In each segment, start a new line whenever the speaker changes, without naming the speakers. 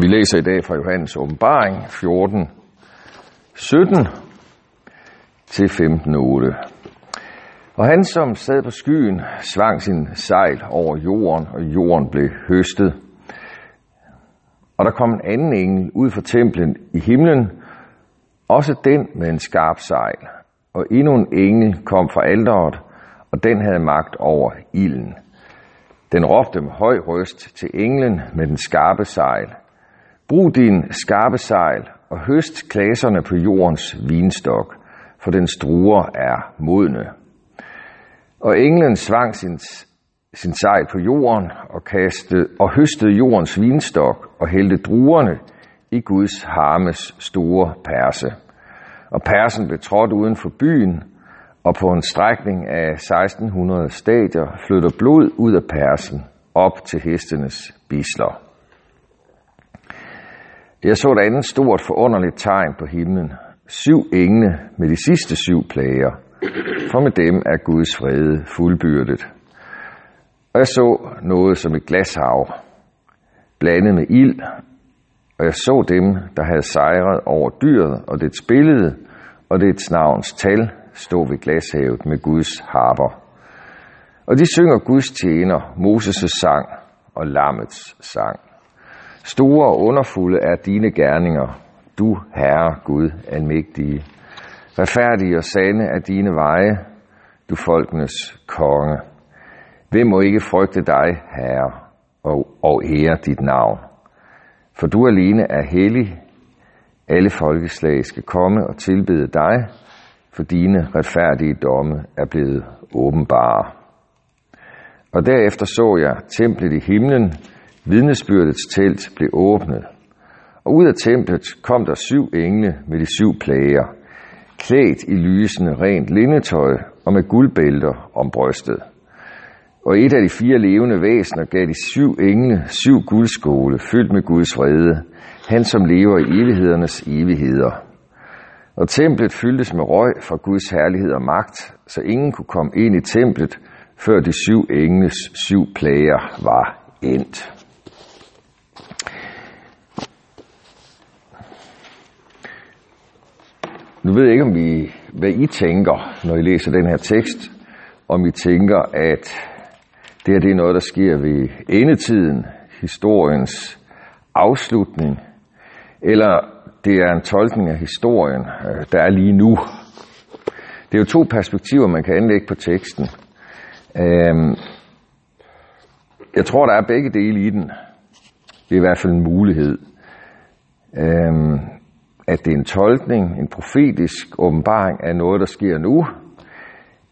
Vi læser i dag fra Johannes åbenbaring 14, 17 til 15, 8. Og han, som sad på skyen, svang sin sejl over jorden, og jorden blev høstet. Og der kom en anden engel ud fra templen i himlen, også den med en skarp sejl. Og endnu en engel kom fra alderet, og den havde magt over ilden. Den råbte med høj røst til englen med den skarpe sejl. Brug din skarpe sejl og høst klaserne på jordens vinstok, for den struer er modne. Og englen svang sin, sin sejl på jorden og, kastede, og høstede jordens vinstok og hældte druerne i Guds harmes store perse. Og persen blev trådt uden for byen, og på en strækning af 1600 stadier flytter blod ud af persen op til hestenes bisler. Jeg så et andet stort forunderligt tegn på himlen. Syv engle med de sidste syv plager, for med dem er Guds vrede fuldbyrdet. Og jeg så noget som et glashav, blandet med ild, og jeg så dem, der havde sejret over dyret og dets billede og dets navns tal, stå ved glashavet med Guds harper. Og de synger Guds tjener, Moses' sang og Lammets sang. Store og underfulde er dine gerninger, du Herre Gud almægtige. Retfærdige og sande er dine veje, du folkenes konge. Hvem må ikke frygte dig, Herre, og, og ære dit navn? For du alene er hellig. Alle folkeslag skal komme og tilbede dig, for dine retfærdige domme er blevet åbenbare. Og derefter så jeg templet i himlen, vidnesbyrdets telt blev åbnet. Og ud af templet kom der syv engle med de syv plager, klædt i lysende rent lindetøj og med guldbælter om brystet. Og et af de fire levende væsener gav de syv engle syv guldskåle fyldt med Guds vrede, han som lever i evighedernes evigheder. Og templet fyldtes med røg fra Guds herlighed og magt, så ingen kunne komme ind i templet, før de syv engles syv plager var endt. Nu ved jeg ikke, om I, hvad I tænker, når I læser den her tekst. Om I tænker, at det her det er noget, der sker ved endetiden, historiens afslutning, eller det er en tolkning af historien, øh, der er lige nu. Det er jo to perspektiver, man kan anlægge på teksten. Øhm, jeg tror, der er begge dele i den. Det er i hvert fald en mulighed. Øhm, at det er en tolkning, en profetisk åbenbaring af noget, der sker nu,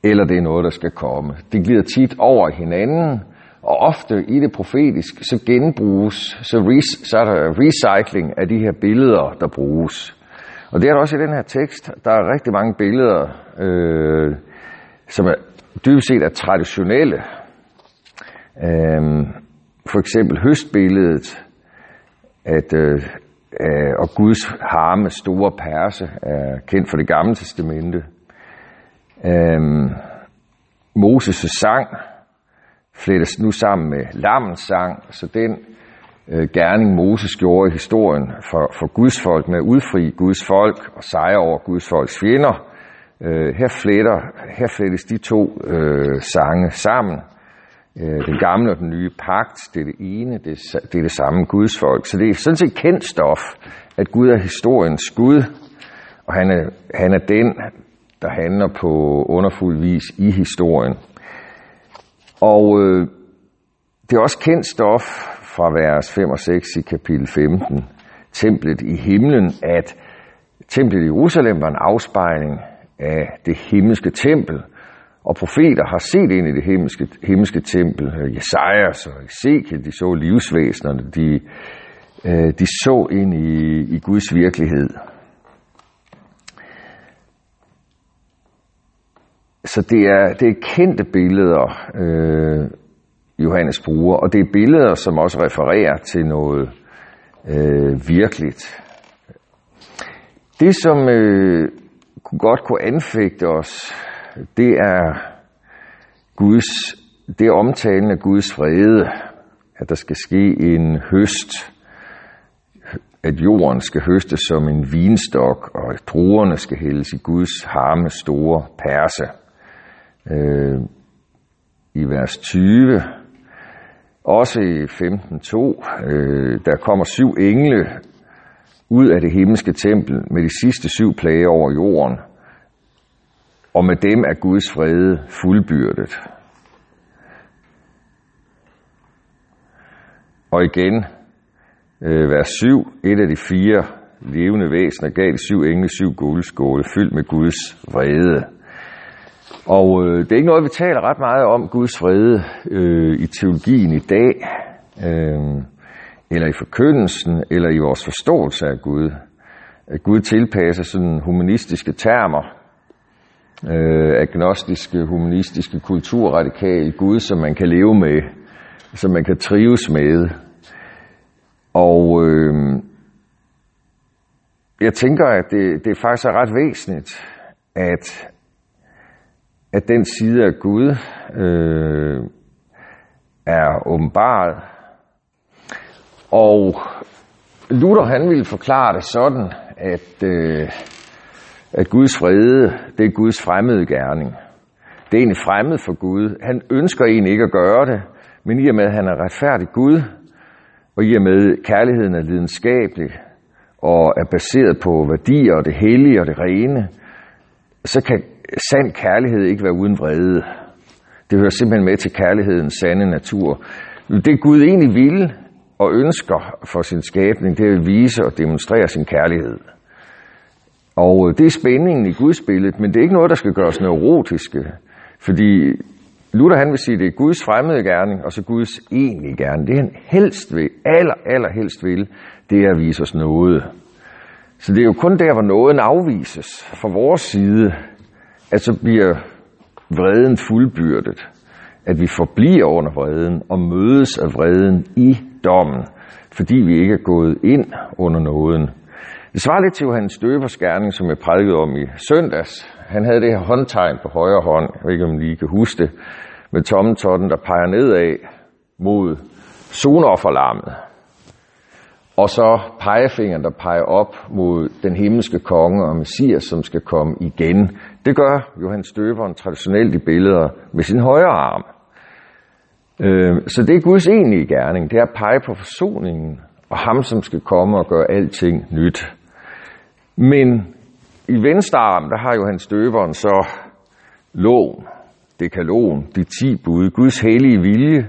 eller det er noget, der skal komme. Det glider tit over hinanden, og ofte i det profetiske, så genbruges, så, re, så er der recycling af de her billeder, der bruges. Og det er der også i den her tekst. Der er rigtig mange billeder, øh, som er dybest set er traditionelle. Øh, for eksempel høstbilledet, at øh, øh, og Guds harme store perse er kendt for det gamle testamente. Øh, Moses' sang flettes nu sammen med lammens sang, så den øh, gerning Moses gjorde i historien for, for Guds folk med at udfri Guds folk og sejre over Guds folks fjender, øh, her, fletter, her flettes de to øh, sange sammen. Øh, den gamle og den nye pagt, det er det ene, det er, det er det samme Guds folk. Så det er sådan set kendt stof, at Gud er historiens Gud, og han er, han er den, der handler på underfuld vis i historien. Og øh, det er også kendt stof fra vers 5 og 6 i kapitel 15, templet i himlen, at templet i Jerusalem var en afspejling af det himmelske tempel, og profeter har set ind i det himmelske, himmelske tempel. Jesajas og Ezekiel, de så livsvæsenerne, de, øh, de så ind i, i Guds virkelighed. Så det er, det er kendte billeder, øh, Johannes bruger, og det er billeder, som også refererer til noget øh, virkeligt. Det, som øh, kunne godt kunne anfægte os, det er Guds, det er omtalen af Guds vrede, at der skal ske en høst, at jorden skal høstes som en vinstok, og at druerne skal hældes i Guds harme store perse. Øh, I vers 20, også i 15.2, øh, der kommer syv engle ud af det himmelske tempel med de sidste syv plager over jorden, og med dem er Guds fred fuldbyrdet. Og igen, øh, vers 7, et af de fire levende væsener gav de syv engle syv guldskåle fyldt med Guds vrede. Og øh, det er ikke noget, vi taler ret meget om, Guds vrede, øh, i teologien i dag, øh, eller i forkyndelsen, eller i vores forståelse af Gud. At Gud tilpasser sådan humanistiske termer, øh, agnostiske, humanistiske, kulturradikale Gud, som man kan leve med, som man kan trives med. Og øh, jeg tænker, at det, det faktisk er ret væsentligt, at, at den side af Gud øh, er åbenbaret. Og Luther han ville forklare det sådan, at, øh, at Guds frede, det er Guds fremmede gerning. Det er egentlig fremmed for Gud. Han ønsker egentlig ikke at gøre det, men i og med, at han er retfærdig Gud, og i og med kærligheden er lidenskabelig og er baseret på værdier og det hellige og det rene, så kan sand kærlighed ikke være uden vrede. Det hører simpelthen med til kærlighedens sande natur. Det Gud egentlig vil og ønsker for sin skabning, det er at vise og demonstrere sin kærlighed. Og øh, det er spændingen i Guds billede, men det er ikke noget, der skal gøres neurotiske. Fordi Luther han vil sige, at det er Guds fremmede gerning, og så Guds egentlige gerning. Det han helst vil, aller, aller helst vil, det er at vise os noget. Så det er jo kun der, hvor nåden afvises fra vores side, at så bliver vreden fuldbyrdet. At vi forbliver under vreden og mødes af vreden i dommen, fordi vi ikke er gået ind under nåden. Det svarer lidt til Johannes Døbers gerning, som jeg prædikede om i søndags. Han havde det her håndtegn på højre hånd, jeg ved ikke om I lige kan huske det, med tommetotten, der peger nedad mod sonofferlammet. Og så pegefingeren, der peger op mod den himmelske konge og messias, som skal komme igen. Det gør Johannes Døberen traditionelt i billeder med sin højre arm. Øh, så det er Guds egentlige gerning, det er at pege på forsoningen og ham, som skal komme og gøre alting nyt. Men i venstre arm, der har Johannes Døberen så loven, dekalon, de ti bud, Guds hellige vilje,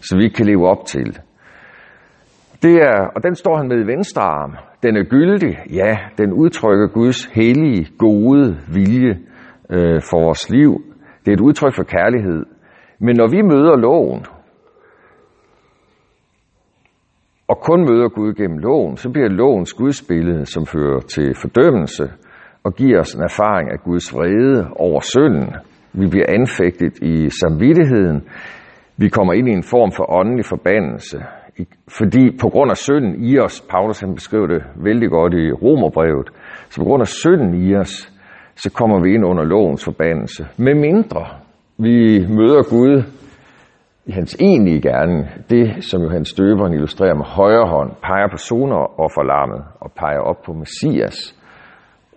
som vi ikke kan leve op til. Det er, og den står han med i venstre arm. Den er gyldig, ja, den udtrykker Guds hellige, gode vilje øh, for vores liv. Det er et udtryk for kærlighed. Men når vi møder loven, og kun møder Gud gennem loven, så bliver lovens gudsbillede, som fører til fordømmelse, og giver os en erfaring af Guds vrede over synden. Vi bliver anfægtet i samvittigheden. Vi kommer ind i en form for åndelig forbandelse. Fordi på grund af synden i os, Paulus han beskrev det vældig godt i Romerbrevet, så på grund af synden i os, så kommer vi ind under lovens forbandelse. Med mindre vi møder Gud i hans egentlige gerne, det som Johannes Døberen illustrerer med højre hånd, peger på soner og forlarmet og peger op på Messias,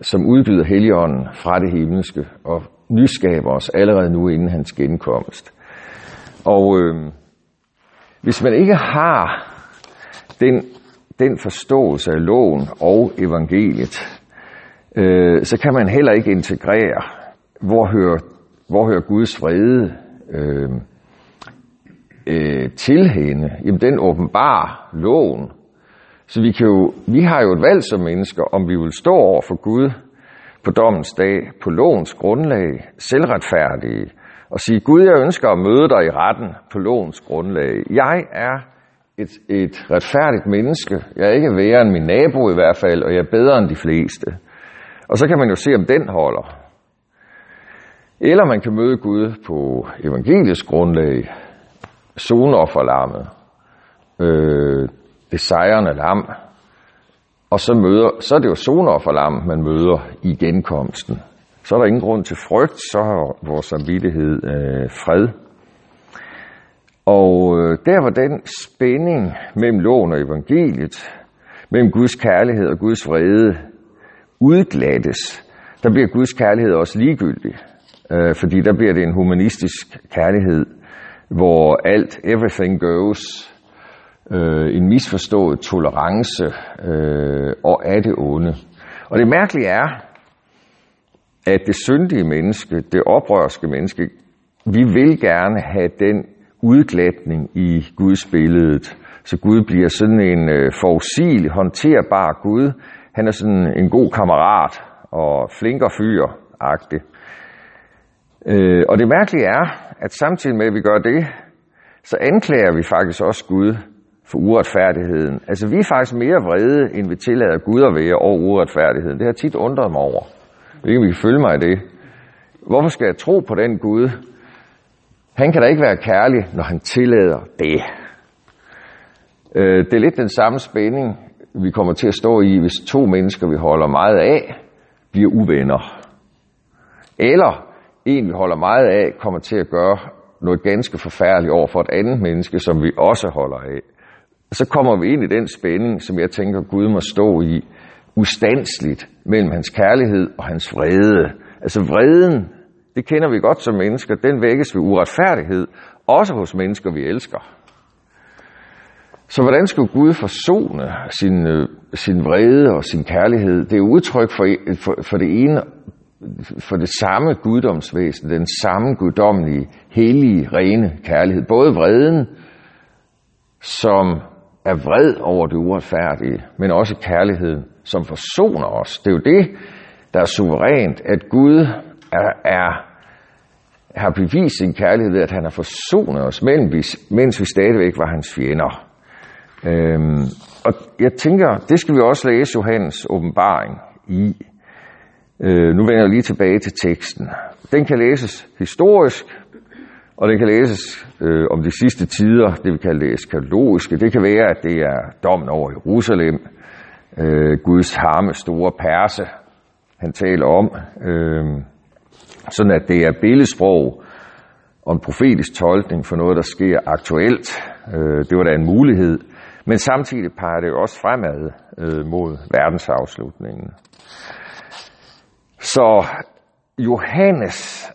som udbyder Helligånden fra det himmelske og nyskaber os allerede nu inden hans genkomst. Og øh, hvis man ikke har den, den forståelse af loven og evangeliet, øh, så kan man heller ikke integrere, hvor hører, hvor hører Guds vrede øh, øh, til hende. Jamen den åbenbar loven. Så vi, kan jo, vi har jo et valg som mennesker, om vi vil stå over for Gud på dommens dag, på lovens grundlag, selvretfærdige, og sige, Gud, jeg ønsker at møde dig i retten på lovens grundlag. Jeg er et, et retfærdigt menneske. Jeg er ikke værre end min nabo i hvert fald, og jeg er bedre end de fleste. Og så kan man jo se, om den holder. Eller man kan møde Gud på evangelisk grundlag, sonofferlammet, øh, det sejrende lam, og så, møder, så er det jo sonofferlam, man møder i genkomsten. Så er der ingen grund til frygt, så har vores samvittighed øh, fred. Og øh, der var den spænding mellem loven og evangeliet, mellem Guds kærlighed og Guds vrede udglattes, der bliver Guds kærlighed også ligegyldig. Øh, fordi der bliver det en humanistisk kærlighed, hvor alt, everything goes, øh, en misforstået tolerance øh, og af det onde. Og det mærkelige er, at det syndige menneske, det oprørske menneske, vi vil gerne have den udglatning i Guds billedet. Så Gud bliver sådan en øh, forudsigelig, håndterbar Gud. Han er sådan en god kammerat og flinker fyr-agtig. Øh, og det mærkelige er, at samtidig med, at vi gør det, så anklager vi faktisk også Gud for uretfærdigheden. Altså, vi er faktisk mere vrede, end vi tillader Gud at være over uretfærdigheden. Det har tit undret mig over. Jeg ved ikke, om I kan følge mig i det. Hvorfor skal jeg tro på den Gud? Han kan da ikke være kærlig, når han tillader det. Øh, det er lidt den samme spænding, vi kommer til at stå i, hvis to mennesker, vi holder meget af, bliver uvenner. Eller en, vi holder meget af, kommer til at gøre noget ganske forfærdeligt over for et andet menneske, som vi også holder af. Så kommer vi ind i den spænding, som jeg tænker, Gud må stå i, ustandsligt mellem hans kærlighed og hans vrede. Altså vreden, det kender vi godt som mennesker, den vækkes ved uretfærdighed, også hos mennesker, vi elsker. Så hvordan skulle Gud forsone sin, øh, sin vrede og sin kærlighed? Det er udtryk for, for, for det ene, for det samme guddomsvæsen, den samme guddommelige, hellige, rene kærlighed. Både vreden, som er vred over det uretfærdige, men også kærligheden, som forsoner os. Det er jo det, der er suverænt, at Gud er, er har bevist sin kærlighed ved, at han har forsonet os, mens vi stadigvæk var hans fjender. Øhm, og jeg tænker, det skal vi også læse Johannes åbenbaring i. Øh, nu vender jeg lige tilbage til teksten. Den kan læses historisk, og den kan læses øh, om de sidste tider, det vi kan læse katalogiske. Det kan være, at det er dommen over Jerusalem, øh, Guds harme store perse, han taler om. Øh, sådan at det er billedsprog og en profetisk tolkning for noget, der sker aktuelt. Øh, det var da en mulighed. Men samtidig peger det jo også fremad øh, mod verdensafslutningen. Så Johannes,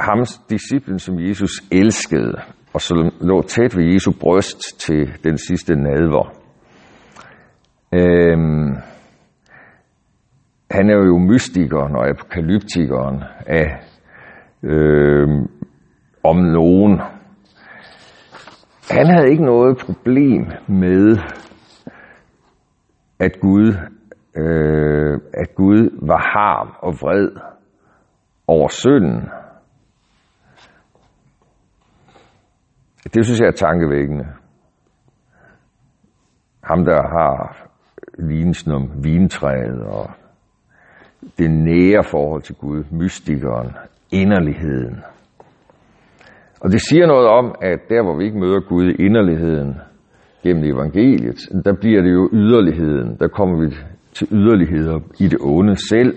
ham disciplen, som Jesus elskede, og så lå tæt ved Jesu bryst til den sidste nadver. Øhm, han er jo mystikeren og apokalyptikeren af øhm, om nogen. Han havde ikke noget problem med, at Gud, øh, at Gud var harm og vred over synden. Det synes jeg er tankevækkende. Ham, der har lignelsen om vintræet og det nære forhold til Gud, mystikeren, inderligheden. Og det siger noget om, at der hvor vi ikke møder Gud i inderligheden gennem evangeliet, der bliver det jo yderligheden. Der kommer vi til yderligheder i det onde selv,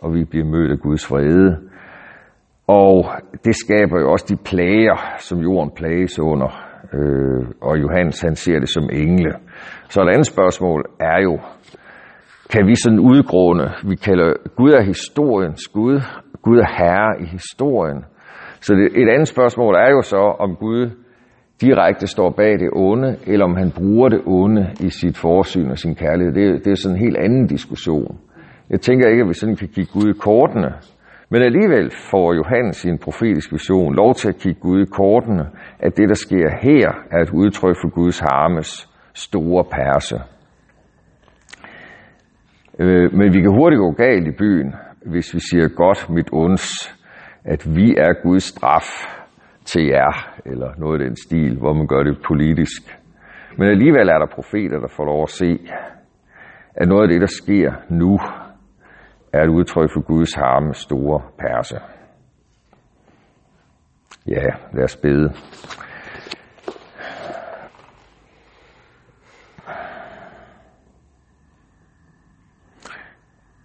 og vi bliver mødt af Guds vrede. Og det skaber jo også de plager, som jorden plages under. Øh, og Johannes han ser det som engle. Så et andet spørgsmål er jo, kan vi sådan udgrunde, vi kalder Gud er historiens Gud, Gud er herre i historien. Så det, et andet spørgsmål er jo så, om Gud direkte står bag det onde, eller om han bruger det onde i sit forsyn og sin kærlighed. Det, det er sådan en helt anden diskussion. Jeg tænker ikke, at vi sådan kan kigge Gud i kortene, men alligevel får Johannes i en profetisk vision lov til at kigge Gud i kortene, at det, der sker her, er et udtryk for Guds harmes store perse. Øh, men vi kan hurtigt gå galt i byen, hvis vi siger godt mit onds, at vi er Guds straf til jer, eller noget i den stil, hvor man gør det politisk. Men alligevel er der profeter, der får lov at se, at noget af det, der sker nu, er et udtryk for Guds harme store perse. Ja, lad os bede.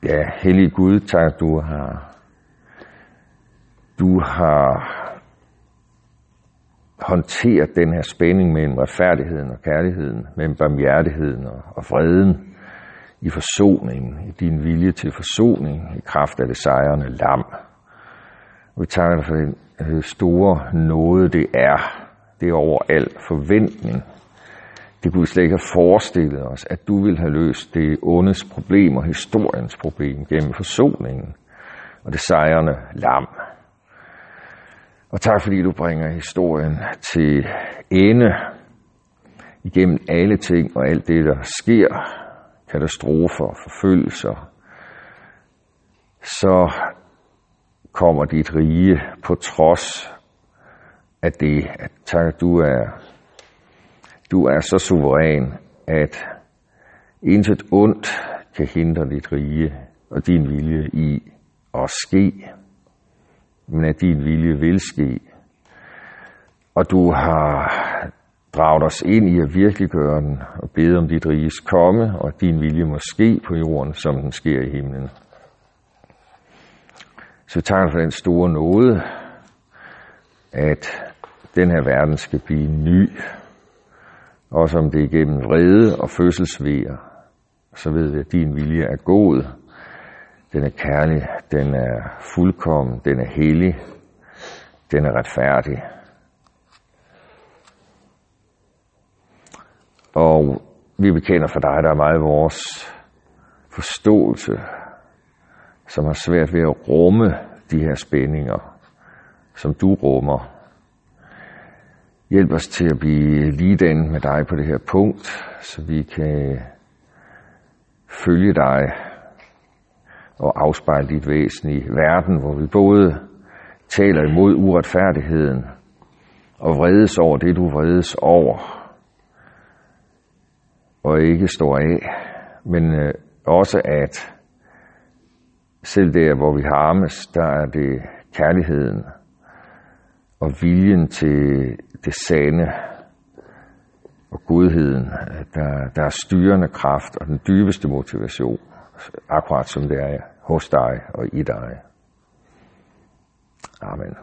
Ja, hellige Gud, tak du har du har håndteret den her spænding mellem retfærdigheden og kærligheden, mellem barmhjertigheden og, og freden. i forsoningen, i din vilje til forsoning, i kraft af det sejrende lam. Vi takker dig for den øh, store nåde, det er. Det er over al forventning. Det kunne vi slet ikke have forestillet os, at du ville have løst det ondes problem og historiens problem gennem forsoningen og det sejrende lam. Og tak fordi du bringer historien til ende. Igennem alle ting og alt det, der sker, katastrofer, forfølgelser, så kommer dit rige på trods af det, at tak, du er, du er så suveræn, at intet ondt kan hindre dit rige og din vilje i at ske, men at din vilje vil ske. Og du har draget os ind i at virkeliggøre den og bede om dit riges komme, og at din vilje må ske på jorden, som den sker i himlen. Så vi takker for den store nåde, at den her verden skal blive ny, også om det er igennem vrede og fødselsvejer, så ved vi, at din vilje er god, den er kærlig, den er fuldkommen, den er hellig, den er retfærdig. Og vi bekender for dig, der er meget vores forståelse, som har svært ved at rumme de her spændinger, som du rummer. Hjælp os til at blive lige den med dig på det her punkt, så vi kan følge dig og afspejle dit væsen i verden, hvor vi både taler imod uretfærdigheden og vredes over det, du vredes over, og ikke står af, men øh, også at selv der, hvor vi harmes, der er det kærligheden og viljen til det sande og godheden, der, der er styrende kraft og den dybeste motivation, akkurat som det er hos dig og i dig. Amen.